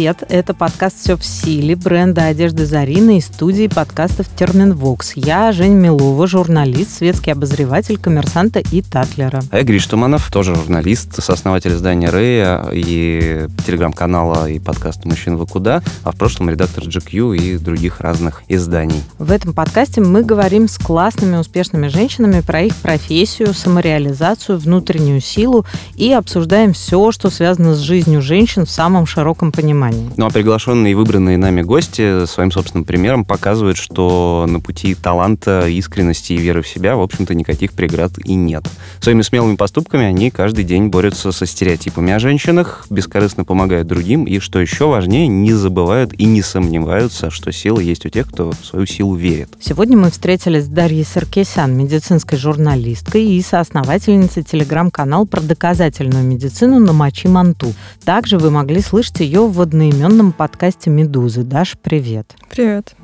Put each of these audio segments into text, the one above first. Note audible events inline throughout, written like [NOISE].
Привет, это подкаст «Все в силе» бренда одежды Зарина и студии подкастов Терминвокс. Я Жень Милова, журналист, светский обозреватель коммерсанта и Татлера. А я Гриш Туманов, тоже журналист, сооснователь издания Рэя и телеграм-канала и подкаста «Мужчин вы куда», а в прошлом редактор GQ и других разных изданий. В этом подкасте мы говорим с классными, успешными женщинами про их профессию, самореализацию, внутреннюю силу и обсуждаем все, что связано с жизнью женщин в самом широком понимании. Ну а приглашенные и выбранные нами гости своим собственным примером показывают, что на пути таланта, искренности и веры в себя, в общем-то, никаких преград и нет. Своими смелыми поступками они каждый день борются со стереотипами о женщинах, бескорыстно помогают другим и, что еще важнее, не забывают и не сомневаются, что сила есть у тех, кто в свою силу верит. Сегодня мы встретились с Дарьей Саркисян, медицинской журналисткой и соосновательницей телеграм-канал про доказательную медицину на Мачи Манту. Также вы могли слышать ее в одноименном подкасте «Медузы». Даш, привет. Привет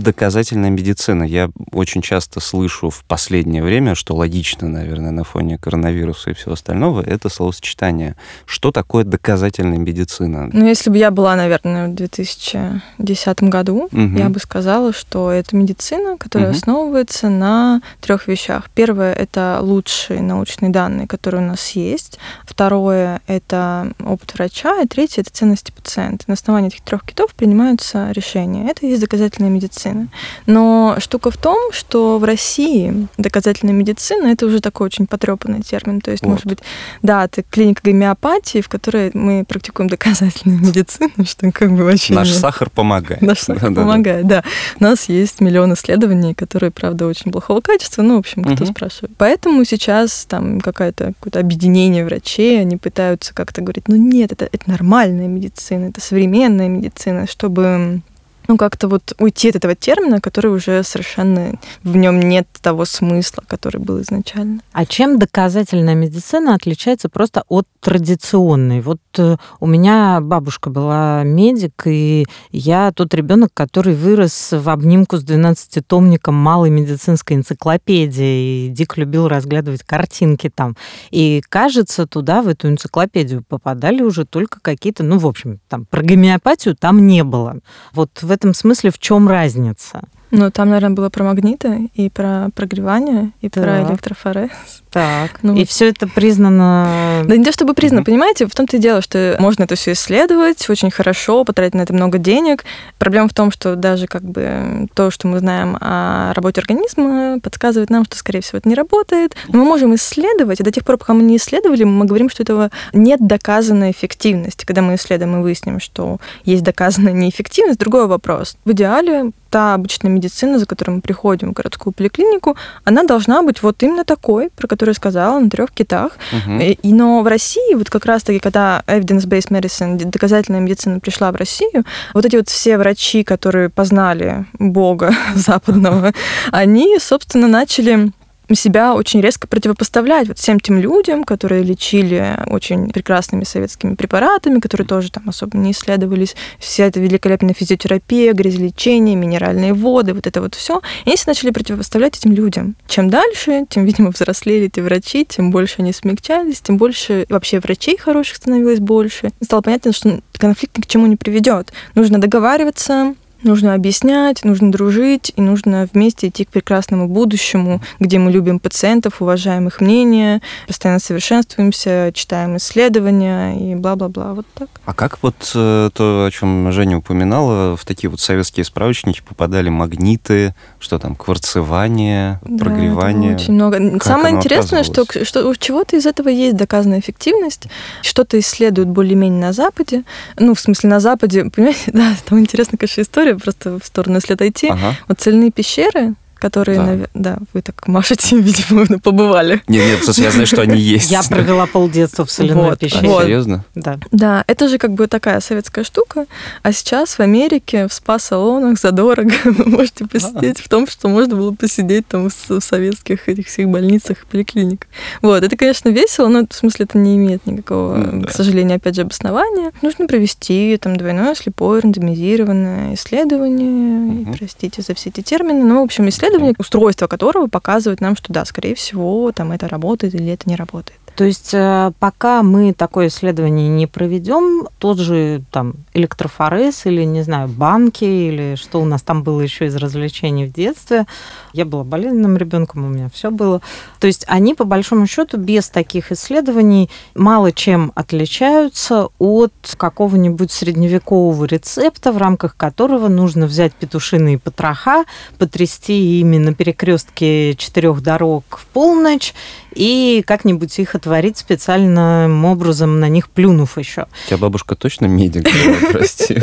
доказательная медицина. Я очень часто слышу в последнее время, что логично, наверное, на фоне коронавируса и всего остального, это словосочетание. Что такое доказательная медицина? Ну, если бы я была, наверное, в 2010 году, угу. я бы сказала, что это медицина, которая угу. основывается на трех вещах. Первое — это лучшие научные данные, которые у нас есть. Второе — это опыт врача. И третье — это ценности пациента. На основании этих трех китов принимаются решения. Это и есть доказательная медицина медицины. Но штука в том, что в России доказательная медицина это уже такой очень потрепанный термин. То есть, вот. может быть, да, это клиника гомеопатии, в которой мы практикуем доказательную [LAUGHS] медицину, что как бы вообще... Наш сахар помогает. Наш сахар [LAUGHS] помогает, да. У нас есть миллион исследований, которые, правда, очень плохого качества. Ну, в общем, кто спрашивает. Поэтому сейчас там какое-то какое-то объединение врачей, они пытаются как-то говорить, ну нет, это, это нормальная медицина, это современная медицина, чтобы ну, как-то вот уйти от этого термина, который уже совершенно в нем нет того смысла, который был изначально. А чем доказательная медицина отличается просто от традиционной? Вот э, у меня бабушка была медик, и я тот ребенок, который вырос в обнимку с 12-томником малой медицинской энциклопедии, и дико любил разглядывать картинки там. И кажется, туда, в эту энциклопедию попадали уже только какие-то, ну, в общем, там про гомеопатию там не было. Вот в этом смысле в чем разница? Ну, там, наверное, было про магниты и про прогревание, и так. про электрофорез. Так. Ну, и все это признано. Да не то чтобы признано, mm-hmm. понимаете, в том-то и дело, что можно это все исследовать очень хорошо, потратить на это много денег. Проблема в том, что даже как бы то, что мы знаем о работе организма, подсказывает нам, что, скорее всего, это не работает. Но мы можем исследовать, и до тех пор, пока мы не исследовали, мы говорим, что этого нет доказанной эффективности. Когда мы исследуем и выясним, что есть доказанная неэффективность, другой вопрос. В идеале та обычная медицина, за которой мы приходим в городскую поликлинику, она должна быть вот именно такой, про которую я сказала, на трех китах. Угу. И, но в России, вот как раз-таки, когда evidence-based medicine, доказательная медицина пришла в Россию, вот эти вот все врачи, которые познали Бога [LAUGHS] западного, они, собственно, начали себя очень резко противопоставлять вот всем тем людям, которые лечили очень прекрасными советскими препаратами, которые тоже там особо не исследовались. Вся эта великолепная физиотерапия, грязелечение, минеральные воды, вот это вот все. И они себя начали противопоставлять этим людям. Чем дальше, тем, видимо, [LAUGHS] взрослели эти врачи, тем больше они смягчались, тем больше вообще врачей хороших становилось больше. Стало понятно, что конфликт ни к чему не приведет. Нужно договариваться, Нужно объяснять, нужно дружить, и нужно вместе идти к прекрасному будущему, где мы любим пациентов, уважаем их мнение, постоянно совершенствуемся, читаем исследования и бла-бла-бла. Вот так. А как вот э, то, о чем Женя упоминала, в такие вот советские справочники попадали магниты, что там, кварцевание, да, прогревание? очень много. Как Самое интересное, что, что у чего-то из этого есть доказанная эффективность, что-то исследуют более-менее на Западе, ну, в смысле, на Западе, [LAUGHS] понимаете, да, там интересная, конечно, история, просто в сторону, если отойти. Ага. Вот цельные пещеры, которые, да. Нав... да, вы так машете, [LAUGHS] видимо, побывали. Нет, нет, просто я знаю, что они [LAUGHS] есть. Я провела полдетства в соляной вот, пещере. Вот. Серьезно? Да. Да, это же как бы такая советская штука, а сейчас в Америке в спа-салонах задорого [LAUGHS] вы можете посидеть в том, что можно было посидеть там в советских этих всех больницах и поликлиниках. Вот, это, конечно, весело, но в смысле это не имеет никакого, ну, да. к сожалению, опять же, обоснования. Нужно провести там двойное слепое рандомизированное исследование, угу. и, простите за все эти термины, но, в общем, исследование исследование, устройство которого показывает нам, что да, скорее всего, там это работает или это не работает. То есть э, пока мы такое исследование не проведем, тот же там электрофорез или, не знаю, банки или что у нас там было еще из развлечений в детстве, я была болезненным ребенком, у меня все было. То есть они, по большому счету, без таких исследований мало чем отличаются от какого-нибудь средневекового рецепта, в рамках которого нужно взять петушиные потроха, потрясти ими на перекрестке четырех дорог в полночь и как-нибудь их отварить специальным образом, на них плюнув еще. У тебя бабушка точно медик, [LAUGHS] прости.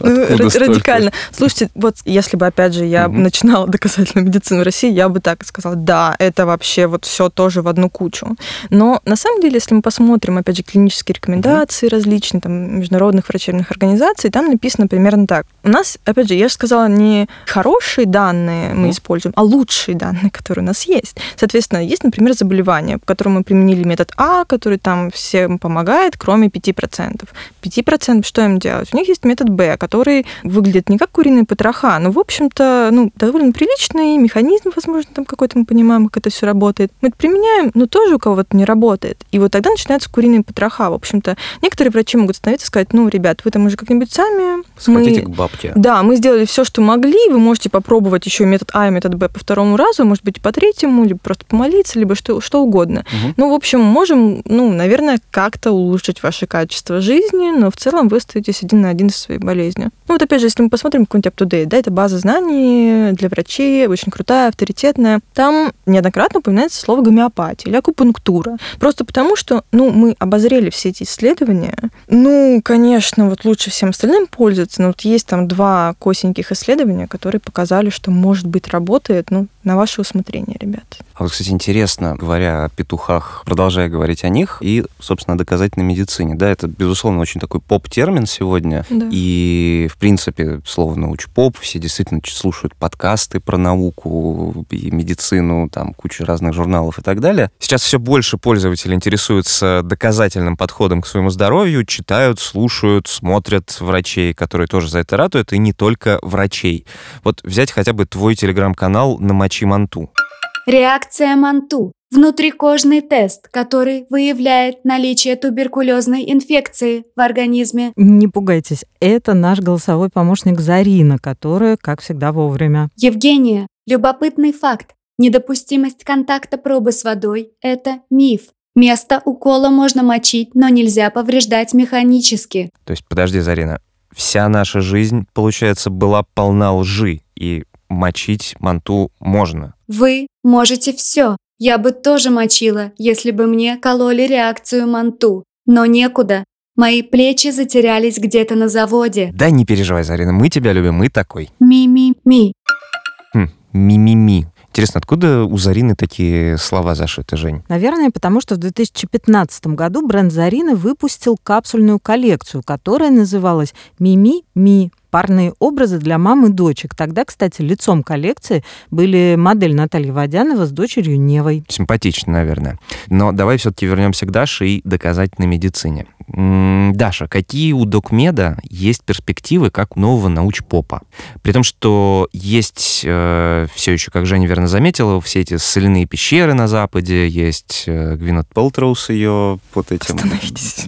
Ну, радикально. Слушайте, вот если бы, опять же, я начинала [LAUGHS] доказательную медицину в России, я бы так сказала, да, это вообще вот все тоже в одну кучу. Но на самом деле, если мы посмотрим, опять же, клинические рекомендации различные, там, международных врачебных организаций, там написано примерно так. У нас, опять же, я же сказала, не хорошие данные мы используем, а лучшие данные, [LAUGHS] которые у нас есть. Соответственно, есть, например, заболевание, в котором мы применили метод А, который там всем помогает, кроме 5%. 5% что им делать? У них есть метод Б, который выглядит не как куриные потроха, но, в общем-то, ну, довольно приличный механизм, возможно, там какой-то мы понимаем, как это все работает. Мы это применяем, но тоже у кого-то не работает. И вот тогда начинаются куриные потроха. В общем-то, некоторые врачи могут остановиться и сказать, ну, ребят, вы там уже как-нибудь сами... Сходите мы... к бабке. Да, мы сделали все, что могли, вы можете попробовать еще метод А и метод Б по второму разу, может быть, по третьему, либо просто помолиться, либо что, что угодно. Угу. Ну, в общем, можем, ну, наверное, как-то улучшить ваше качество жизни, но в целом вы остаетесь один на один со своей болезнью. Ну вот опять же, если мы посмотрим какой-нибудь UpToDate, да, это база знаний для врачей, очень крутая, авторитетная. Там неоднократно упоминается слово гомеопатия или акупунктура. Просто потому, что, ну, мы обозрели все эти исследования. Ну, конечно, вот лучше всем остальным пользоваться, но вот есть там два косеньких исследования, которые показали, что, может быть, работает, ну, на ваше усмотрение, ребят. А вот, кстати, интересно, говоря о петухах, продолжая говорить о них и, собственно, доказательной медицине, да, это, безусловно, очень такой поп-термин сегодня, да. и, в принципе, слово научпоп, все действительно слушают подкасты про науку и медицину, там куча разных журналов и так далее. Сейчас все больше пользователей интересуются доказательным подходом к своему здоровью, читают, слушают, смотрят врачей, которые тоже за это ратуют, и не только врачей. Вот взять хотя бы твой телеграм-канал «Намочи манту». Реакция Манту – внутрикожный тест, который выявляет наличие туберкулезной инфекции в организме. Не пугайтесь, это наш голосовой помощник Зарина, которая, как всегда, вовремя. Евгения, любопытный факт. Недопустимость контакта пробы с водой – это миф. Место укола можно мочить, но нельзя повреждать механически. То есть, подожди, Зарина, вся наша жизнь, получается, была полна лжи, и мочить манту можно. Вы можете все. Я бы тоже мочила, если бы мне кололи реакцию манту. Но некуда. Мои плечи затерялись где-то на заводе. Да не переживай, Зарина, мы тебя любим, мы такой. Ми-ми-ми. Хм, ми-ми-ми. Интересно, откуда у Зарины такие слова зашиты, Жень? Наверное, потому что в 2015 году бренд Зарины выпустил капсульную коллекцию, которая называлась «Мими-ми» парные образы для мам и дочек. Тогда, кстати, лицом коллекции были модель Натальи Водянова с дочерью Невой. Симпатично, наверное. Но давай все-таки вернемся к Даше и доказательной медицине. Даша, какие у Докмеда есть перспективы как у нового научпопа? При том, что есть э, все еще, как Женя верно заметила, все эти соляные пещеры на Западе, есть э, Гвинет Пелтроу с ее вот этим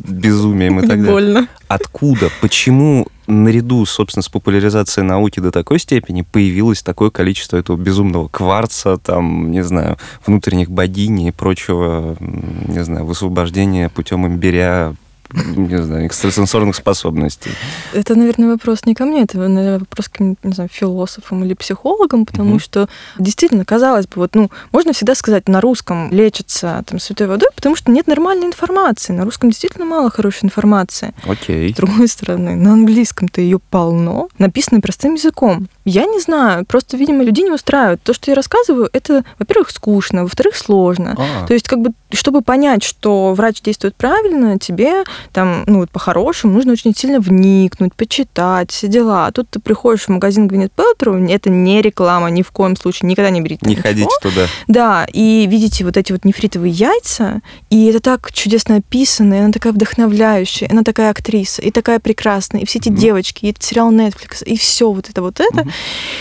безумием и так далее. [LAUGHS] Больно. Откуда? Почему наряду, собственно, с популяризацией науки до такой степени появилось такое количество этого безумного кварца, там, не знаю, внутренних богинь и прочего, не знаю, высвобождения путем имбиря [LAUGHS] не знаю, экстрасенсорных способностей? Это, наверное, вопрос не ко мне, это, наверное, вопрос к, не знаю, философам или психологам, потому угу. что действительно, казалось бы, вот, ну, можно всегда сказать, на русском лечится там святой водой, потому что нет нормальной информации. На русском действительно мало хорошей информации. Окей. С другой стороны, на английском-то ее полно, написано простым языком. Я не знаю, просто, видимо, людей не устраивает. То, что я рассказываю, это, во-первых, скучно, во-вторых, сложно. А-а-а. То есть, как бы, чтобы понять, что врач действует правильно, тебе там, ну, вот по-хорошему нужно очень сильно вникнуть, почитать, все дела. А тут ты приходишь в магазин Гвинет Пелтеру, это не реклама, ни в коем случае, никогда не берите Не ничего. ходите туда. Да, и видите вот эти вот нефритовые яйца, и это так чудесно описано, и она такая вдохновляющая, она такая актриса, и такая прекрасная, и все эти mm девочки, и этот сериал Netflix, и все вот это вот это. mm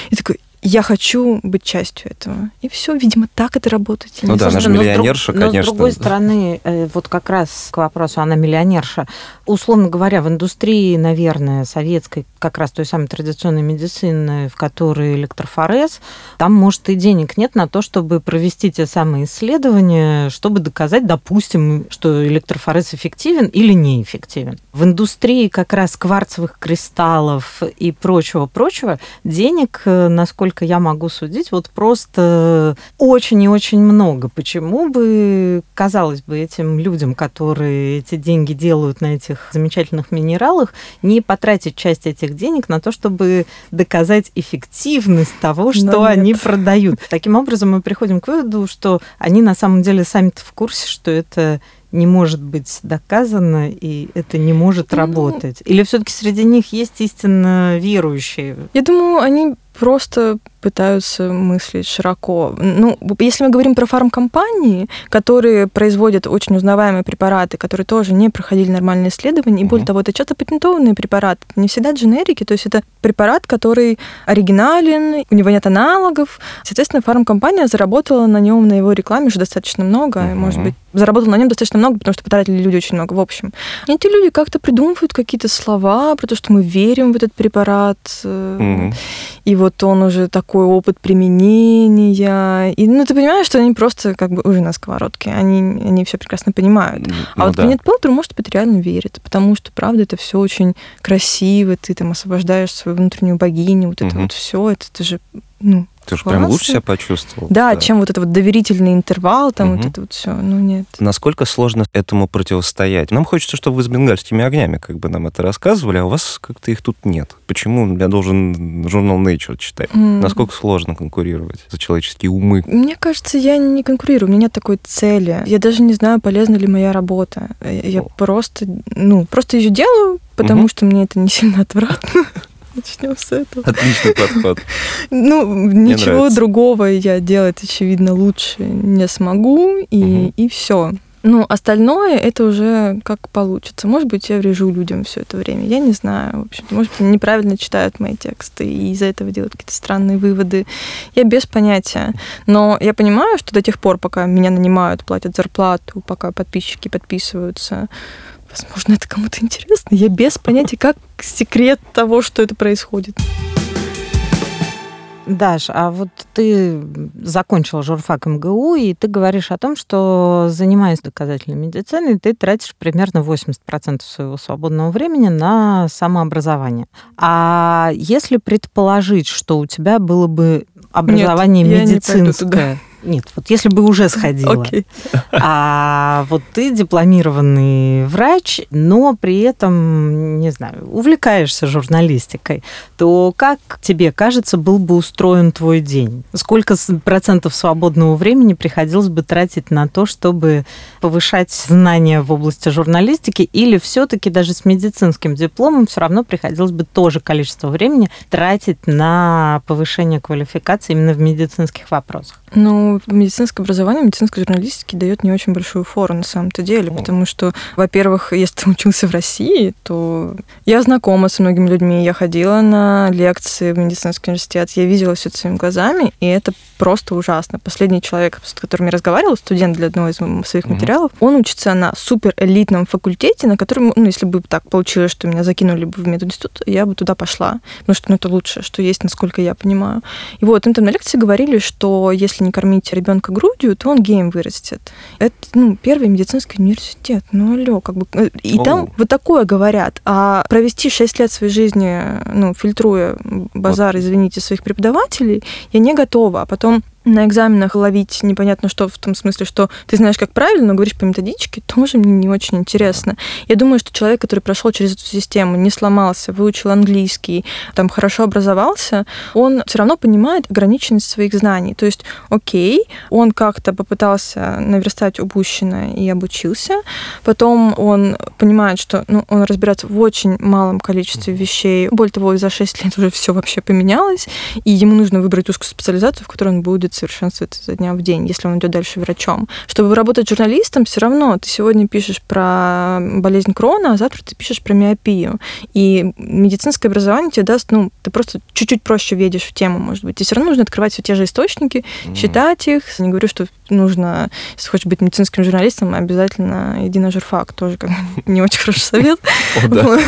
И такой, я хочу быть частью этого. И все, видимо, так это работает. Ну да, она же миллионерша, но конечно. Но с другой стороны, э, вот как раз к вопросу, она миллионерша. Условно говоря, в индустрии, наверное, советской, как раз той самой традиционной медицины, в которой электрофорез, там, может, и денег нет на то, чтобы провести те самые исследования, чтобы доказать, допустим, что электрофорез эффективен или неэффективен. В индустрии как раз кварцевых кристаллов и прочего-прочего денег, э, насколько насколько я могу судить, вот просто очень и очень много. Почему бы, казалось бы, этим людям, которые эти деньги делают на этих замечательных минералах, не потратить часть этих денег на то, чтобы доказать эффективность того, что они продают. Таким образом, мы приходим к выводу, что они на самом деле сами-то в курсе, что это не может быть доказано, и это не может ну, работать? Или все-таки среди них есть истинно верующие? Я думаю, они просто пытаются мыслить широко. Ну, если мы говорим про фармкомпании, которые производят очень узнаваемые препараты, которые тоже не проходили нормальные исследования, и более того, это часто патентованные препараты, не всегда дженерики, то есть это препарат, который оригинален, у него нет аналогов. Соответственно, фармкомпания заработала на нем, на его рекламе уже достаточно много, uh-huh. может быть, заработала на нем достаточно много, потому что потратили люди очень много. В общем, и эти люди как-то придумывают какие-то слова про то, что мы верим в этот препарат, uh-huh. и вот он уже такой опыт применения. И, ну, ты понимаешь, что они просто как бы уже на сковородке. Они, они все прекрасно понимают. Ну, а вот да. Paltrow, может быть, реально верит, потому что, правда, это все очень красиво, ты там освобождаешь свою внутреннюю богиню, вот угу. это вот все, это, это же ну, ты же прям лучше себя почувствовал. Да, да, чем вот это вот доверительный интервал, там угу. вот это вот все. Ну нет. Насколько сложно этому противостоять? Нам хочется, чтобы вы с бенгальскими огнями как бы нам это рассказывали, а у вас как-то их тут нет. Почему я должен журнал Nature читать? Mm. Насколько сложно конкурировать за человеческие умы? Мне кажется, я не конкурирую, у меня нет такой цели. Я даже не знаю, полезна ли моя работа. Я О. просто, ну, просто ее делаю, потому угу. что мне это не сильно отвратно. [LAUGHS] Начнем с этого. Отличный подход. Ну, Мне ничего нравится. другого я делать, очевидно, лучше не смогу, и, угу. и все. Ну, остальное это уже как получится. Может быть, я врежу людям все это время. Я не знаю. В общем может быть, неправильно читают мои тексты и из-за этого делают какие-то странные выводы. Я без понятия. Но я понимаю, что до тех пор, пока меня нанимают, платят зарплату, пока подписчики подписываются, Возможно, это кому-то интересно. Я без понятия, как секрет того, что это происходит. Даш, а вот ты закончила журфак МГУ, и ты говоришь о том, что, занимаясь доказательной медициной, ты тратишь примерно 80% своего свободного времени на самообразование. А если предположить, что у тебя было бы образование Нет, медицинское, нет, вот если бы уже сходила. Okay. А вот ты дипломированный врач, но при этом, не знаю, увлекаешься журналистикой, то как тебе кажется, был бы устроен твой день? Сколько процентов свободного времени приходилось бы тратить на то, чтобы повышать знания в области журналистики, или все-таки даже с медицинским дипломом все равно приходилось бы тоже количество времени тратить на повышение квалификации именно в медицинских вопросах? Ну, медицинское образование, медицинской журналистики дает не очень большую фору на самом-то деле, потому что, во-первых, если ты учился в России, то я знакома с многими людьми, я ходила на лекции в медицинский университет, я видела все это своими глазами, и это просто ужасно. Последний человек, с которым я разговаривала, студент для одного из своих материалов, он учится на супер элитном факультете, на котором, ну, если бы так получилось, что меня закинули бы в мединститут, я бы туда пошла, потому что ну, это лучшее, что есть, насколько я понимаю. И вот им там на лекции говорили, что если не кормить ребенка грудью, то он геем вырастет. Это ну, первый медицинский университет. Ну, алло, как бы. Э, и О. там вот такое говорят. А провести 6 лет своей жизни, ну, фильтруя базар, извините, своих преподавателей, я не готова. А потом на экзаменах ловить непонятно что, в том смысле, что ты знаешь, как правильно, но говоришь по методичке, [LAUGHS] тоже мне не очень интересно. Я думаю, что человек, который прошел через эту систему, не сломался, выучил английский, там хорошо образовался, он все равно понимает ограниченность своих знаний. То есть, окей, он как-то попытался наверстать упущенное и обучился, потом он понимает, что ну, он разбирается в очень малом количестве вещей. Более того, за 6 лет уже все вообще поменялось, и ему нужно выбрать узкую специализацию, в которой он будет будет совершенствоваться за дня в день, если он идет дальше врачом. Чтобы работать журналистом, все равно ты сегодня пишешь про болезнь Крона, а завтра ты пишешь про миопию. И медицинское образование тебе даст, ну, ты просто чуть-чуть проще ведешь в тему, может быть. И все равно нужно открывать все те же источники, mm-hmm. читать их. Не говорю, что нужно, если хочешь быть медицинским журналистом, обязательно иди на журфак. Тоже как [LAUGHS] не очень хороший совет. [LAUGHS]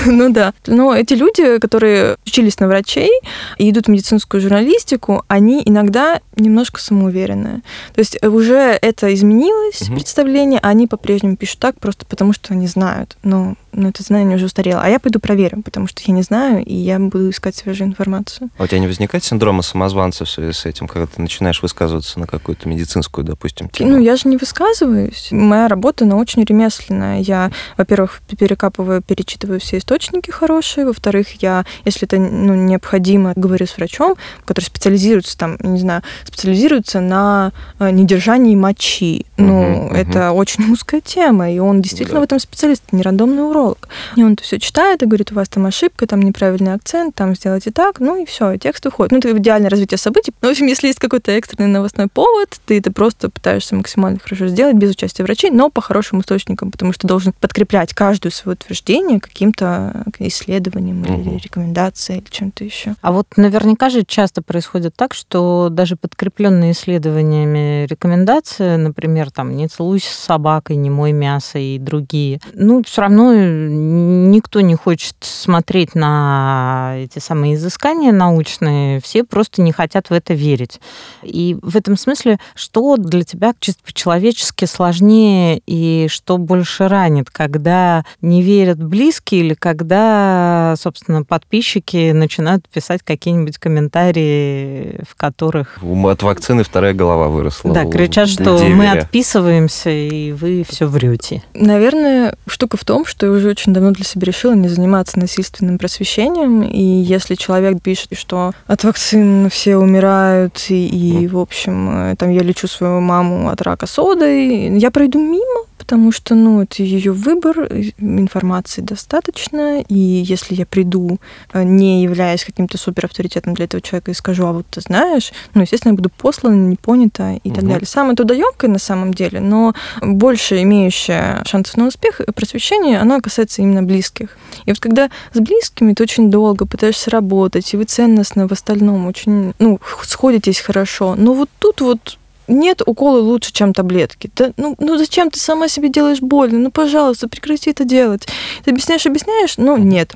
Ну да. Но эти люди, которые учились на врачей и идут в медицинскую журналистику, они иногда немножко самоуверенные. То есть уже это изменилось, представление, а они по-прежнему пишут так просто потому, что они знают. Но но это знание уже устарело. А я пойду проверю, потому что я не знаю, и я буду искать свежую информацию. А у тебя не возникает синдрома самозванца в связи с этим, когда ты начинаешь высказываться на какую-то медицинскую, допустим, тему? Ну, я же не высказываюсь. Моя работа, она очень ремесленная. Я, во-первых, перекапываю, перечитываю все источники хорошие. Во-вторых, я, если это ну, необходимо, говорю с врачом, который специализируется там, не знаю, специализируется на э, недержании мочи. Ну, угу, это угу. очень узкая тема, и он действительно да. в этом специалист, не рандомный урок невролог. И он это все читает и говорит, у вас там ошибка, там неправильный акцент, там сделайте так, ну и все, и текст выходит. Ну, это идеальное развитие событий. Ну, в общем, если есть какой-то экстренный новостной повод, ты это просто пытаешься максимально хорошо сделать без участия врачей, но по хорошим источникам, потому что должен подкреплять каждое свое утверждение каким-то исследованием угу. или рекомендацией или чем-то еще. А вот наверняка же часто происходит так, что даже подкрепленные исследованиями рекомендации, например, там не целуйся с собакой, не мой мясо и другие, ну, все равно никто не хочет смотреть на эти самые изыскания научные, все просто не хотят в это верить. И в этом смысле, что для тебя чисто по-человечески сложнее и что больше ранит, когда не верят близкие или когда, собственно, подписчики начинают писать какие-нибудь комментарии, в которых... От вакцины вторая голова выросла. Да, кричат, что мы отписываемся, и вы все врете. Наверное, штука в том, что уже очень давно для себя решила не заниматься насильственным просвещением. И если человек пишет, что от вакцин все умирают, и, и в общем, э, там я лечу свою маму от рака содой, я пройду мимо, потому что, ну, это ее выбор, информации достаточно, и если я приду, э, не являясь каким-то суперавторитетом для этого человека, и скажу, а вот ты знаешь, ну, естественно, я буду послана, не понята и угу. так далее. Самое трудоемкое на самом деле, но больше имеющая шансов на успех просвещение, оно касается именно близких. И вот когда с близкими ты очень долго пытаешься работать, и вы ценностно в остальном очень, ну, сходитесь хорошо, но вот тут вот нет, уколы лучше, чем таблетки. Да, ну, ну зачем ты сама себе делаешь больно? Ну, пожалуйста, прекрати это делать. Ты объясняешь, объясняешь, но нет.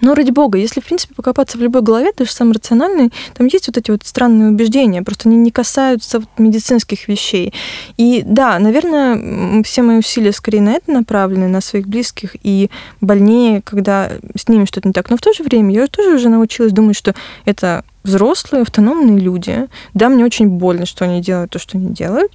Но ради бога, если, в принципе, покопаться в любой голове, даже самый рациональный, там есть вот эти вот странные убеждения, просто они не касаются вот медицинских вещей. И да, наверное, все мои усилия скорее на это направлены, на своих близких, и больнее, когда с ними что-то не так. Но в то же время я тоже уже научилась думать, что это взрослые, автономные люди. Да, мне очень больно, что они делают то, что они делают.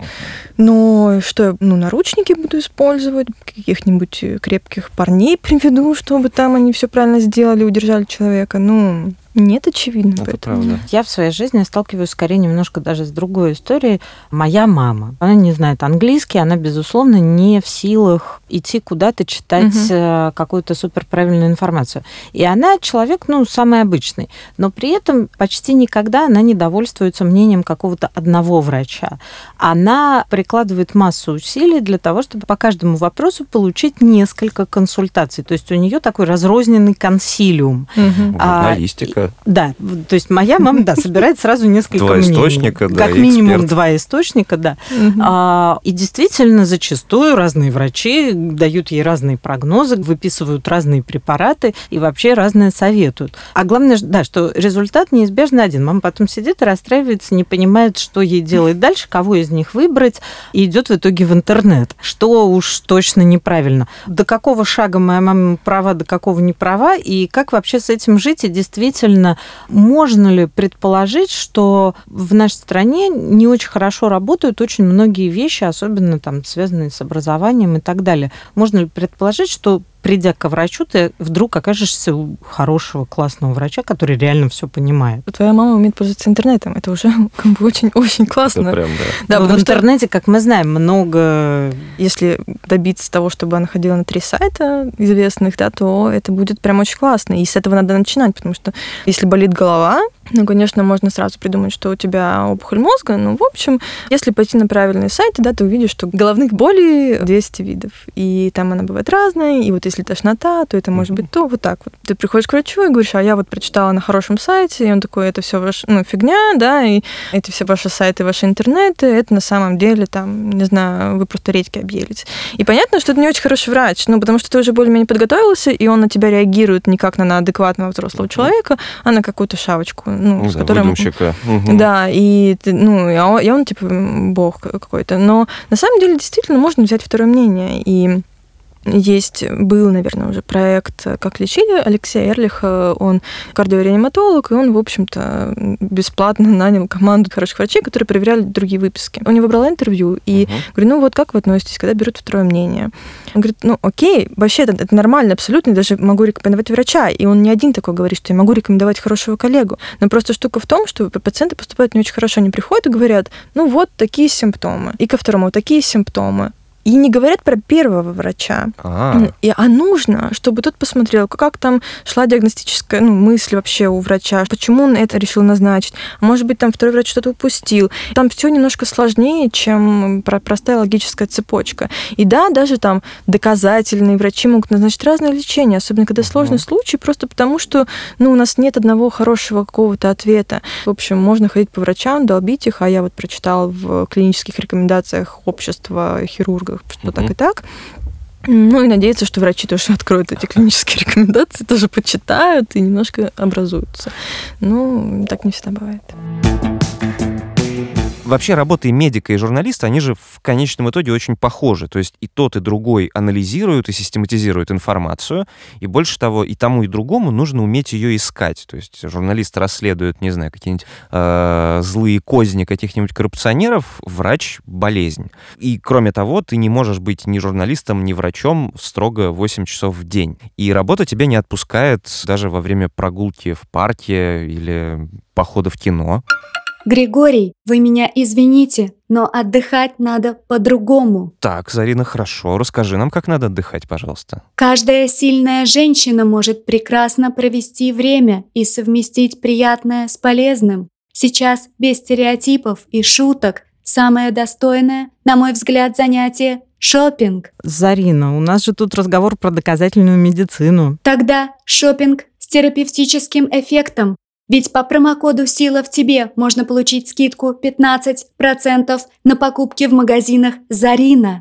Но что я, ну, наручники буду использовать, каких-нибудь крепких парней приведу, чтобы там они все правильно сделали, удержали человека. Ну, нет, очевидно. Это поэтому. правда. Я в своей жизни сталкиваюсь скорее немножко даже с другой историей. Моя мама, она не знает английский, она, безусловно, не в силах идти куда-то читать угу. какую-то суперправильную информацию. И она человек, ну, самый обычный. Но при этом почти никогда она не довольствуется мнением какого-то одного врача. Она прикладывает массу усилий для того, чтобы по каждому вопросу получить несколько консультаций. То есть у нее такой разрозненный консилиум. Угу. Журналистика источника. Да, то есть моя мама, да, [LAUGHS] собирает сразу несколько Два мнений. источника, да, Как минимум два источника, да. А, и действительно, зачастую разные врачи дают ей разные прогнозы, выписывают разные препараты и вообще разные советуют. А главное, да, что результат неизбежно один. Мама потом сидит и расстраивается, не понимает, что ей делать дальше, кого из них выбрать, и идет в итоге в интернет. Что уж точно неправильно. До какого шага моя мама права, до какого не права, и как вообще с этим жить, и действительно действительно, можно ли предположить, что в нашей стране не очень хорошо работают очень многие вещи, особенно там связанные с образованием и так далее. Можно ли предположить, что придя к врачу, ты вдруг окажешься у хорошего, классного врача, который реально все понимает. Твоя мама умеет пользоваться интернетом. Это уже [LAUGHS] как бы очень-очень классно. Это прям, да. да в интернете, как мы знаем, много... Если добиться того, чтобы она ходила на три сайта известных, да, то это будет прям очень классно. И с этого надо начинать, потому что если болит голова, Ну, конечно, можно сразу придумать, что у тебя опухоль мозга. Но, в общем, если пойти на правильные сайты, да, ты увидишь, что головных болей 200 видов. И там она бывает разная. И вот если тошнота, то это может быть то, вот так вот. Ты приходишь к врачу и говоришь, а я вот прочитала на хорошем сайте, и он такой, это все ваш, ну, фигня, да, и эти все ваши сайты, ваши интернеты, это на самом деле там, не знаю, вы просто редьки объелите. И понятно, что это не очень хороший врач, ну, потому что ты уже более-менее подготовился, и он на тебя реагирует не как на адекватного взрослого человека, а на какую-то шавочку ну, Ну с да, которым... выдумщика. Да, и, ну, он, и он, типа, бог какой-то. Но на самом деле действительно можно взять второе мнение. И есть, был, наверное, уже проект «Как лечить» Алексея Эрлиха. Он кардиореаниматолог, и он, в общем-то, бесплатно [LAUGHS] нанял команду хороших врачей, которые проверяли другие выписки. У него брала интервью, и Мгм. говорю, ну вот как вы относитесь, когда берут второе мнение? Он говорит, ну окей, вообще это, это нормально абсолютно, я даже могу рекомендовать врача. И он не один такой говорит, что я могу рекомендовать хорошего коллегу. Но просто штука в том, что пациенты поступают не очень хорошо, они приходят и говорят, ну вот такие симптомы. И ко второму такие симптомы. И не говорят про первого врача. А, И, а нужно, чтобы тот посмотрел, как там шла диагностическая ну, мысль вообще у врача, почему он это решил назначить. Может быть, там второй врач что-то упустил. Там все немножко сложнее, чем про- простая логическая цепочка. И да, даже там доказательные врачи могут назначить разное лечение, особенно когда сложный случай, просто потому что ну, у нас нет одного хорошего какого-то ответа. В общем, можно ходить по врачам, долбить их, а я вот прочитала в клинических рекомендациях общества хирургов, что так Мгм. и так. Ну и надеяться, что врачи тоже [LAUGHS] откроют эти клинические рекомендации, тоже почитают и немножко образуются. Ну, так не всегда бывает. Вообще работа и медика, и журналиста, они же в конечном итоге очень похожи. То есть и тот, и другой анализируют и систематизируют информацию. И больше того, и тому, и другому нужно уметь ее искать. То есть журналист расследует, не знаю, какие-нибудь э, злые козни каких-нибудь коррупционеров, врач — болезнь. И кроме того, ты не можешь быть ни журналистом, ни врачом строго 8 часов в день. И работа тебя не отпускает даже во время прогулки в парке или похода в кино. Григорий, вы меня извините, но отдыхать надо по-другому. Так, Зарина, хорошо. Расскажи нам, как надо отдыхать, пожалуйста. Каждая сильная женщина может прекрасно провести время и совместить приятное с полезным. Сейчас без стереотипов и шуток самое достойное, на мой взгляд, занятие – шопинг. Зарина, у нас же тут разговор про доказательную медицину. Тогда шопинг с терапевтическим эффектом. Ведь по промокоду «Сила в тебе» можно получить скидку 15% на покупки в магазинах «Зарина».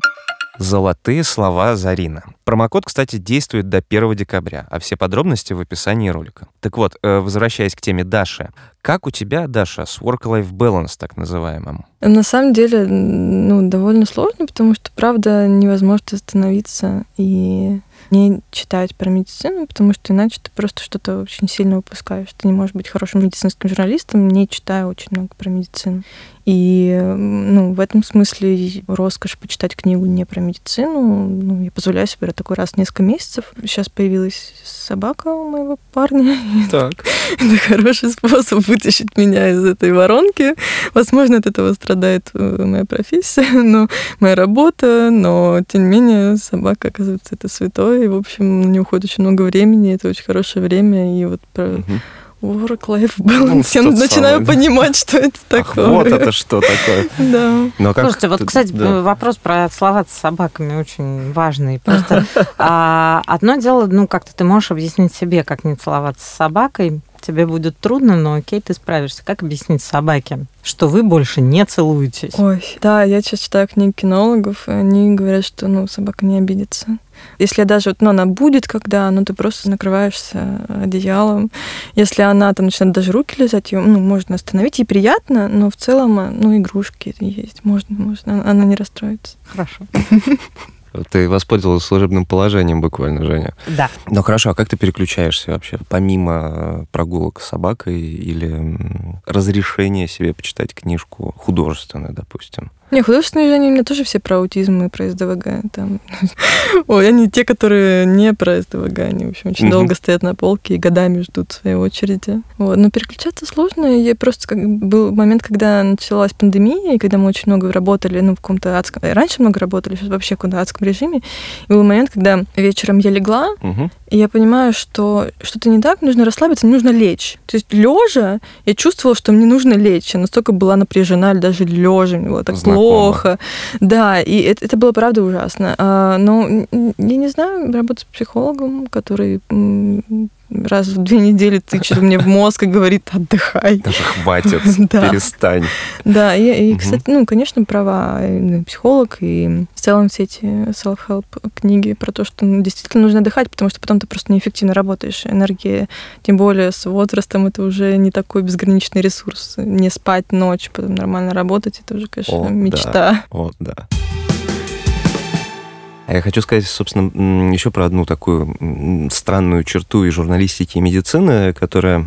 Золотые слова Зарина. Промокод, кстати, действует до 1 декабря, а все подробности в описании ролика. Так вот, э, возвращаясь к теме Даши. Как у тебя, Даша, с work-life balance, так называемым? На самом деле, ну, довольно сложно, потому что, правда, невозможно остановиться и не читать про медицину, потому что иначе ты просто что-то очень сильно упускаешь. Ты не можешь быть хорошим медицинским журналистом, не читая очень много про медицину. И ну, в этом смысле роскошь почитать книгу не про медицину. Ну, я позволяю себе такой раз в несколько месяцев. Сейчас появилась собака у моего парня. Так. [LAUGHS] Это хороший способ вытащить меня из этой воронки. Возможно, от этого страдает э, моя профессия, [LAUGHS] но моя работа, но тем не менее собака, оказывается, это святое. И, в общем, на нее уходит очень много времени, это очень хорошее время. И вот про Мгм. work-life Ну, balance я тот начинаю самый, да. понимать, что это Ах, такое. вот это что такое. [LAUGHS] Да. Но как Слушайте, вот, кстати, да. вопрос про целоваться с собаками очень важный. Просто [LAUGHS] а, одно дело, ну, как-то ты можешь объяснить себе, как не целоваться с собакой. Тебе будет трудно, но окей, ты справишься. Как объяснить собаке, что вы больше не целуетесь? Ой, да, я сейчас читаю книги кинологов, и они говорят, что ну, собака не обидится. Если даже вот, ну, она будет, когда, ну, ты просто накрываешься одеялом. Если она там начинает даже руки лизать, ее, ну, можно остановить, ей приятно, но в целом, ну, игрушки есть, можно, можно, она не расстроится. Хорошо. [LAUGHS] Ты воспользовалась служебным положением буквально, Женя. Да. Ну хорошо, а как ты переключаешься вообще? Помимо прогулок с собакой или разрешения себе почитать книжку художественную, допустим? Не, художественные же они у меня тоже все про аутизм и про СДВГ. Там. [LAUGHS] Ой, они те, которые не про СДВГ, они, в общем, очень Мгм. долго стоят на полке и годами ждут своей очереди. Вот. Но переключаться сложно. Я просто как бы был момент, когда началась пандемия, и когда мы очень много работали, ну, в каком-то адском... Раньше много работали, сейчас вообще в каком-то адском режиме. И был момент, когда вечером я легла, Мгм. и я понимаю, что что-то не так, нужно расслабиться, нужно лечь. То есть лежа я чувствовала, что мне нужно лечь. Я настолько была напряжена, даже лежа, мне было так Знакомо. Плохо. Да, и это, это было правда ужасно. А, но м, я не знаю, работать с психологом, который раз в две недели тычет мне в мозг и говорит «отдыхай». Даже хватит, [LAUGHS] перестань. Да, и, кстати, ну, конечно, права психолог, и в целом все эти self-help книги про то, что ну, действительно нужно отдыхать, потому что потом ты просто неэффективно работаешь. Энергия, тем более с возрастом, это уже не такой безграничный ресурс. Не спать ночь, потом нормально работать, это уже, конечно, О, мечта. Вот, да. А я хочу сказать, собственно, еще про одну такую странную черту и журналистики, и медицины, которая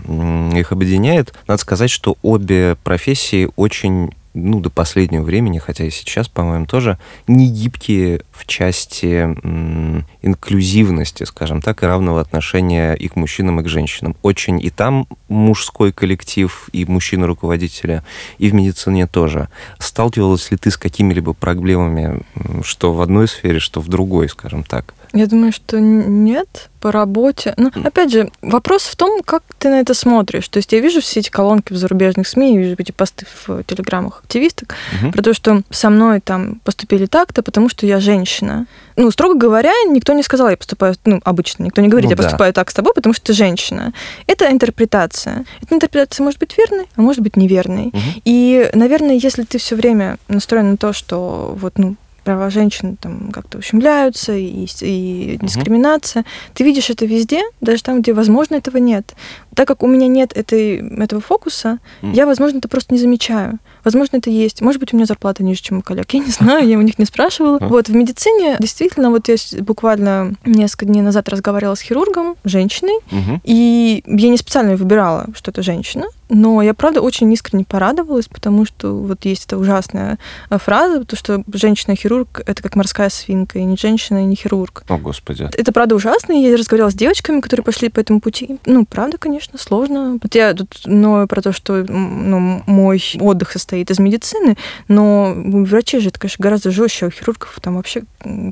их объединяет. Надо сказать, что обе профессии очень ну, до последнего времени, хотя и сейчас, по-моему, тоже не гибкие в части инклюзивности, скажем так, и равного отношения и к мужчинам, и к женщинам. Очень и там мужской коллектив, и мужчины-руководители, и в медицине тоже. Сталкивалась ли ты с какими-либо проблемами, что в одной сфере, что в другой, скажем так? Я думаю, что нет по работе. Но, опять же, вопрос в том, как ты на это смотришь. То есть я вижу все эти колонки в зарубежных СМИ, я вижу эти посты в телеграммах активисток, Мгм. про то, что со мной там поступили так-то, потому что я женщина. Ну, строго говоря, никто не сказал, я поступаю, ну, обычно, никто не говорит, Ну я да. поступаю так с тобой, потому что ты женщина. Это интерпретация. Эта интерпретация может быть верной, а может быть неверной. Мгм. И, наверное, если ты все время настроен на то, что вот, ну, права женщин там как-то ущемляются, и, и дискриминация, ты видишь это везде, даже там, где, возможно, этого нет. Так как у меня нет этой, этого фокуса, Мгм. я, возможно, это просто не замечаю. Возможно, это есть. Может быть, у меня зарплата ниже, чем у коллег. Я не знаю, я у них не спрашивала. Вот, в медицине действительно, вот я буквально несколько дней назад разговаривала с хирургом, женщиной, и я не специально выбирала, что это женщина, но я, правда, очень искренне порадовалась, потому что вот есть эта ужасная э, фраза, то, что женщина-хирург — это как морская свинка, и не женщина, и не хирург. О, Господи. Это правда ужасно, я разговаривала с девочками, которые пошли по этому пути. Ну, правда, конечно, сложно. Вот я тут ною про то, что ну, мой отдых состоит из медицины, но у врачей же это, конечно, гораздо жестче, а у хирургов там вообще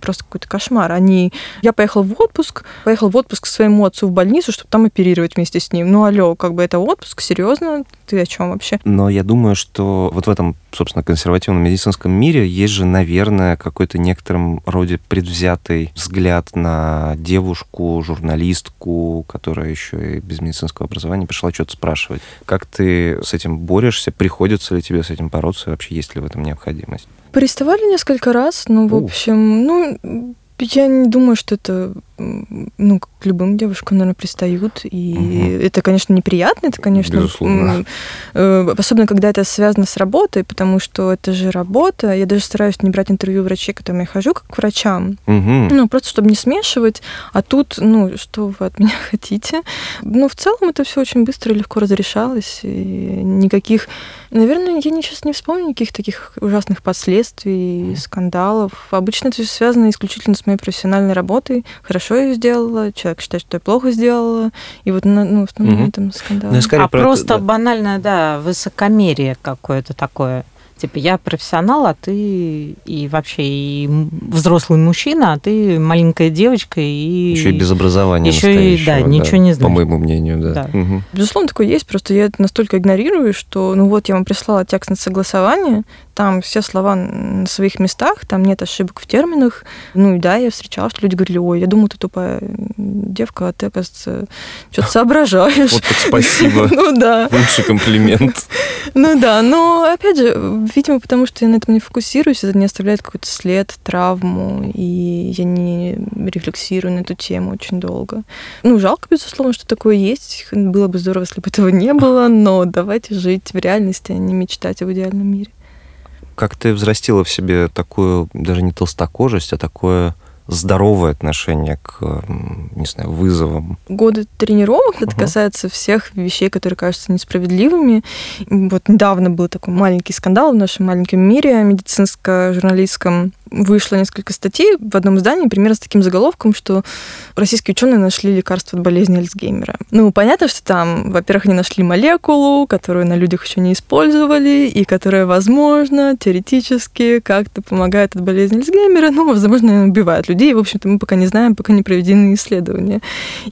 просто какой-то кошмар. Они... Я поехала в отпуск, поехала в отпуск к своему отцу в больницу, чтобы там оперировать вместе с ним. Ну, алло, как бы это отпуск, серьезно? Ты о чем вообще? Но я думаю, что вот в этом, собственно, консервативном медицинском мире есть же, наверное, какой-то некотором роде предвзятый взгляд на девушку, журналистку, которая еще и без медицинского образования пришла что-то спрашивать. Как ты с этим борешься? Приходится ли тебе с этим бороться? Вообще есть ли в этом необходимость? Приставали несколько раз, ну, в общем, ну, я не думаю, что это, ну, к любым девушкам, наверное, пристают. И Мгм. это, конечно, неприятно, это, конечно... Безусловно. э, Особенно, когда это связано с работой, потому что это же работа. Я даже стараюсь не брать интервью врачей, к которым я хожу, как к врачам. Мгм. Ну, просто чтобы не смешивать. А тут, ну, что вы от [LAUGHS] меня хотите? Ну, в целом это все очень быстро и легко разрешалось. И никаких... Наверное, я сейчас не вспомню никаких таких ужасных последствий, скандалов. Обычно это всё связано исключительно с моей профессиональной работой. Хорошо я ее сделала, человек считает, что я плохо сделала. И вот, ну, в основном Мгм. этом скандал. Ну, я а про это, просто да. банальное, да, высокомерие какое-то такое. Типа, я профессионал, а ты и вообще и взрослый мужчина, а ты маленькая девочка и... Еще и без образования Еще и, да, настоящего, ничего не По знаешь. моему мнению, да. Да. Мгм. Безусловно, такое есть, просто я это настолько игнорирую, что, ну вот, я вам прислала текст на согласование, там все слова на своих местах, там нет ошибок в терминах. Ну и да, я встречала, что люди говорили, ой, я думала, ты тупая девка, а ты, оказывается, что-то [LAUGHS] соображаешь. Вот так спасибо. [LAUGHS] Ну да, Лучший комплимент. [LAUGHS] ну да, но опять же, видимо, потому что я на этом не фокусируюсь, это не оставляет какой-то след, травму, и я не рефлексирую на эту тему очень долго. Ну, жалко, безусловно, что такое есть. Было бы здорово, если бы этого не было, но давайте жить в реальности, а не мечтать об идеальном мире. Как ты взрастила в себе такую, даже не толстокожесть, а такое здоровое отношение к, не знаю, вызовам? Годы тренировок, это uh-huh. касается всех вещей, которые кажутся несправедливыми. Вот недавно был такой маленький скандал в нашем маленьком мире медицинско-журналистском. Вышло несколько статей в одном издании, примерно с таким заголовком, что российские ученые нашли лекарство от болезни Альцгеймера. Ну, понятно, что там, во-первых, они нашли молекулу, которую на людях еще не использовали, и которая, возможно, теоретически как-то помогает от болезни Альцгеймера, но, возможно, убивает людей. В общем-то, мы пока не знаем, пока не проведены исследования.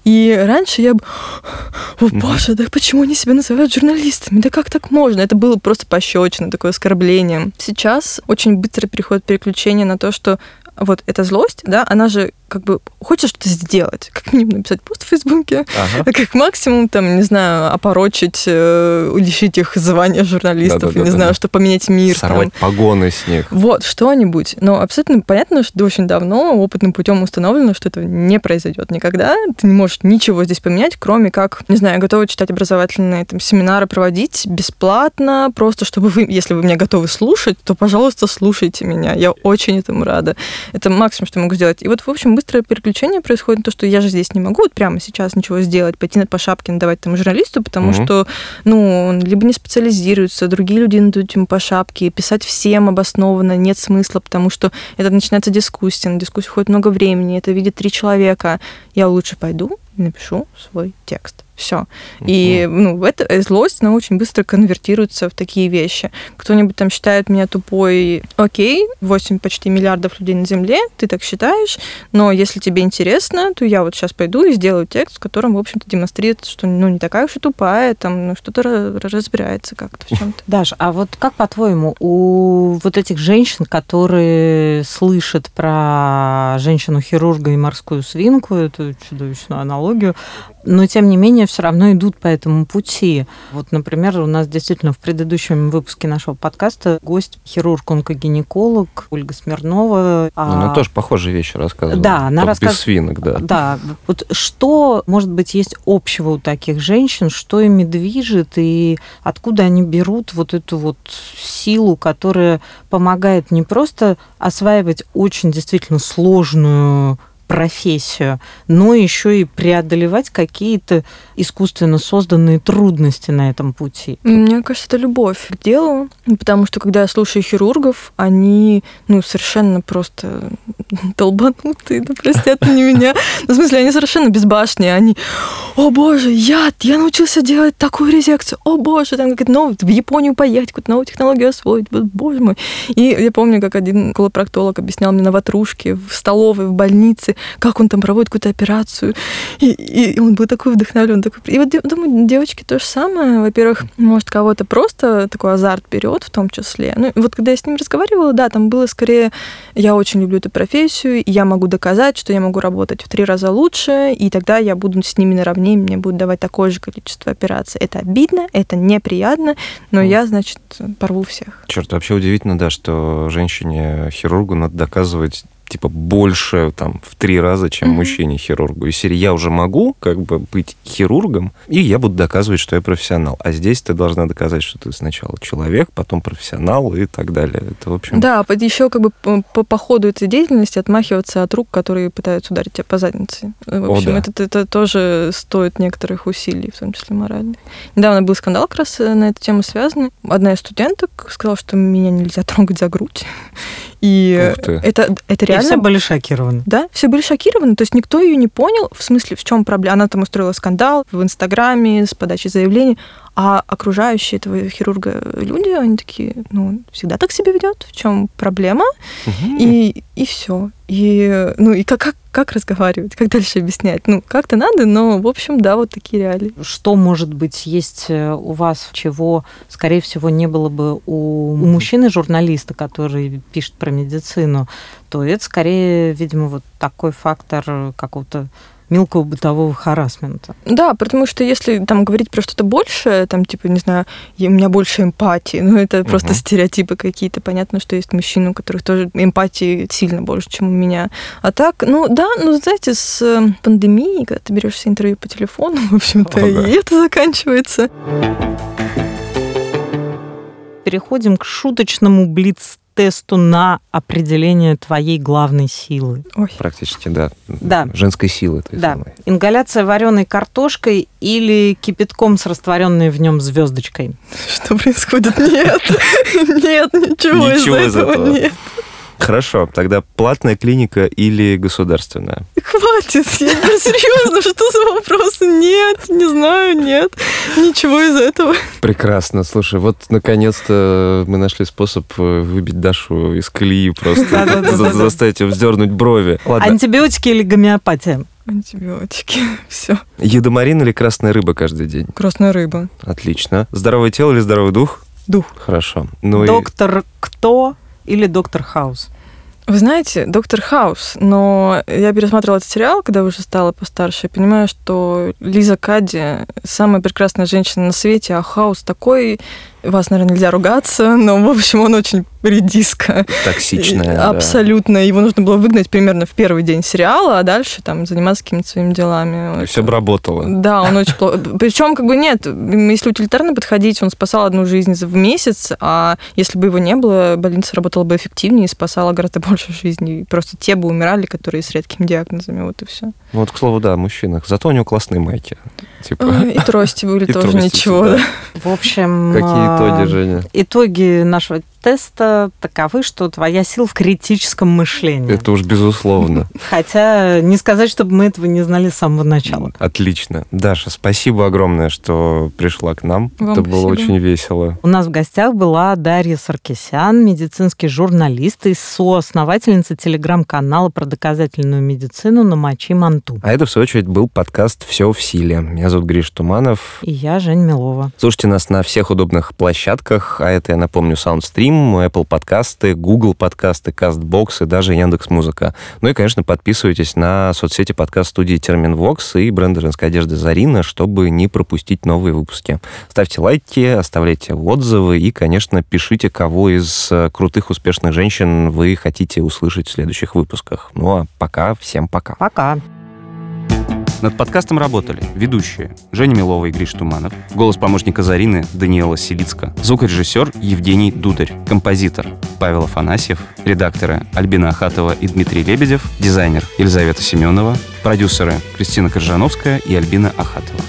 И раньше я. О, боже, да почему они себя называют журналистами? Да как так можно? Это было просто пощечина, такое оскорбление. Сейчас очень быстро переходит переключение на то, что вот эта злость, да, она же как бы хочет что-то сделать, как минимум написать пост в Фейсбуке, ага. [LAUGHS] как максимум, там, не знаю, опорочить, э, лишить их звания журналистов, да, да, да, не да, знаю, да. что поменять мир. Сорвать там. погоны с них. Вот, что-нибудь. Но абсолютно понятно, что очень давно опытным путем установлено, что это не произойдет никогда. Ты не можешь ничего здесь поменять, кроме как, не знаю, готовы читать образовательные там, семинары проводить бесплатно, просто чтобы вы, если вы меня готовы слушать, то, пожалуйста, слушайте меня. Я очень этому рада. Это максимум, что я могу сделать. И вот, в общем, быстрое переключение происходит, то, что я же здесь не могу вот прямо сейчас ничего сделать, пойти по шапке надавать там журналисту, потому угу. что, ну, он либо не специализируется, другие люди надают ему по шапке, писать всем обоснованно нет смысла, потому что это начинается дискуссия, на дискуссию уходит много времени, это видит три человека. Я лучше пойду и напишу свой текст. Все. И ну, эта э, злость, она очень быстро конвертируется в такие вещи. Кто-нибудь там считает меня тупой, окей, 8 почти миллиардов людей на Земле, ты так считаешь, но если тебе интересно, то я вот сейчас пойду и сделаю текст, в котором, в общем-то, демонстрируется, что ну, не такая уж и тупая, там ну, что-то разбирается как-то в чем-то. Даш, а вот как по-твоему, у вот этих женщин, которые слышат про женщину-хирурга и морскую свинку, эту чудовищную аналогию, но тем не менее все равно идут по этому пути. Вот, например, у нас действительно в предыдущем выпуске нашего подкаста гость хирург-онкогинеколог Ольга Смирнова. Ну, она а... тоже похожие вещи рассказывала. Да, она рассказывает. Без свинок, да. Да. Вот что, может быть, есть общего у таких женщин, что ими движет и откуда они берут вот эту вот силу, которая помогает не просто осваивать очень действительно сложную профессию, но еще и преодолевать какие-то искусственно созданные трудности на этом пути. Мне кажется, это любовь к делу, потому что когда я слушаю хирургов, они ну, совершенно просто [LAUGHS] долбанутые, да простят они меня. Ну, в смысле, они совершенно безбашенные. Они, о боже, яд, я научился делать такую резекцию, о боже, там как ну, в Японию поехать, какую-то новую технологию освоить, боже мой. И я помню, как один колопроктолог объяснял мне на ватрушке в столовой, в больнице, как он там проводит какую-то операцию. И, и он был такой вдохновлен. Такой... И вот думаю, девочки то же самое. Во-первых, может, кого-то просто такой азарт берет в том числе. Ну, вот когда я с ним разговаривала, да, там было скорее, я очень люблю эту профессию, и я могу доказать, что я могу работать в три раза лучше, и тогда я буду с ними наравне, мне будут давать такое же количество операций. Это обидно, это неприятно, но я, значит, порву всех. Черт, вообще удивительно, да, что женщине-хирургу надо доказывать типа больше там в три раза, чем mm-hmm. мужчине-хирургу. И серии я уже могу как бы быть хирургом, и я буду доказывать, что я профессионал. А здесь ты должна доказать, что ты сначала человек, потом профессионал и так далее. Это, в общем... Да, еще как бы по, по ходу этой деятельности отмахиваться от рук, которые пытаются ударить тебя по заднице. В общем, О, да. это, это тоже стоит некоторых усилий, в том числе моральных. Недавно был скандал как раз на эту тему связанный. Одна из студенток сказала, что меня нельзя [LAUGHS] трогать за грудь. И это, это реально... И все были шокированы. Да, все были шокированы. То есть никто ее не понял, в смысле, в чем проблема. Она там устроила скандал в Инстаграме с подачей заявлений. А окружающие этого хирурга люди, они такие, ну, всегда так себя ведет, в чем проблема, угу. и, и все. И, ну, и как, как, как разговаривать, как дальше объяснять? Ну, как-то надо, но, в общем, да, вот такие реалии. Что, может быть, есть э, у вас, чего, скорее всего, не было бы у мужчины-журналиста, который пишет про медицину, то это скорее, видимо, вот такой фактор какого-то мелкого бытового харасмента. Да, потому что если там говорить про что-то большее, там типа, не знаю, у меня больше эмпатии, [LAUGHS] ну это угу. просто стереотипы какие-то. Понятно, что есть мужчины, у которых тоже эмпатии сильно больше, чем у меня. А так, ну да, ну знаете, с э, пандемией, когда ты берешь интервью по телефону, [LAUGHS] в общем-то, О, да. и это заканчивается переходим к шуточному блиц тесту на определение твоей главной силы. Ой. Практически, да. Да. Женской силы. той Да. самой. Ингаляция вареной картошкой или кипятком с растворенной в нем звездочкой. Что происходит? Нет. [LAUGHS] Нет, ничего, Ничего из этого. нет. Хорошо, тогда платная клиника или государственная? Хватит, я не серьезно, что за вопросы? Нет, не знаю, нет. Ничего из этого. Прекрасно. Слушай, вот наконец-то мы нашли способ э, выбить Дашу из колеи просто. Заставить ее вздернуть брови. Антибиотики или гомеопатия? Антибиотики. [LAUGHS] Все. едомарин или красная рыба каждый день? Красная рыба. Отлично. Здоровое тело или здоровый дух? Дух. Хорошо. Ну и Доктор кто или доктор Хаус? Вы знаете, Доктор Хаус, но я пересматривала этот сериал, когда уже стала постарше, и понимаю, что Лиза Кадди самая прекрасная женщина на свете, а Хаус такой, вас, наверное, нельзя ругаться, но, в общем, он очень редиска. токсичная. Да. Абсолютно. Его нужно было выгнать примерно в первый день сериала, а дальше там заниматься какими-то своими делами. И все бы работало. Да, он очень плохо. Причем, как бы нет, если утилитарно подходить, он спасал одну жизнь в месяц, а если бы его не было, больница работала бы эффективнее и спасала гораздо больше жизней. Просто те бы умирали, которые с редкими диагнозами, вот и все. Вот, к слову, да, о мужчинах. Зато у него классные майки. Типа, И трости были [LAUGHS] И тоже трости, ничего. да. В общем... какие а, итоги, Женя? Итоги нашего теста таковы, что твоя сила в критическом мышлении. Это уж безусловно. [LAUGHS] Хотя не сказать, чтобы мы этого не знали с самого начала. Отлично. Даша, спасибо огромное, что пришла к нам. Вам Это было спасибо. очень весело. У нас в гостях была Дарья Саркисян, медицинский журналист и соосновательница телеграм-канала про доказательную медицину «Намочи манту». А это, в свою очередь, был подкаст «Все в силе». Меня зовут Гриш Туманов. И я, Жень Милова. Слушайте нас на всех удобных площадках, а это, я напомню, SoundStream, Apple подкасты, Google подкасты, CastBox и даже Яндекс.Музыка. Ну и, конечно, подписывайтесь на соцсети подкаст-студии Терминвокс и бренда женской одежды Зарина, чтобы не пропустить новые выпуски. Ставьте лайки, оставляйте отзывы и, конечно, пишите, кого из э, крутых, успешных женщин вы хотите услышать в следующих выпусках. Ну а пока, всем пока. Пока. Над подкастом работали ведущие Женя Милова и Гриш Туманов, голос помощника Зарины Даниэла Селицка, звукорежиссер Евгений Дударь, композитор Павел Афанасьев, редакторы Альбина Ахатова и Дмитрий Лебедев, дизайнер Елизавета Семенова, продюсеры Кристина Коржановская и Альбина Ахатова.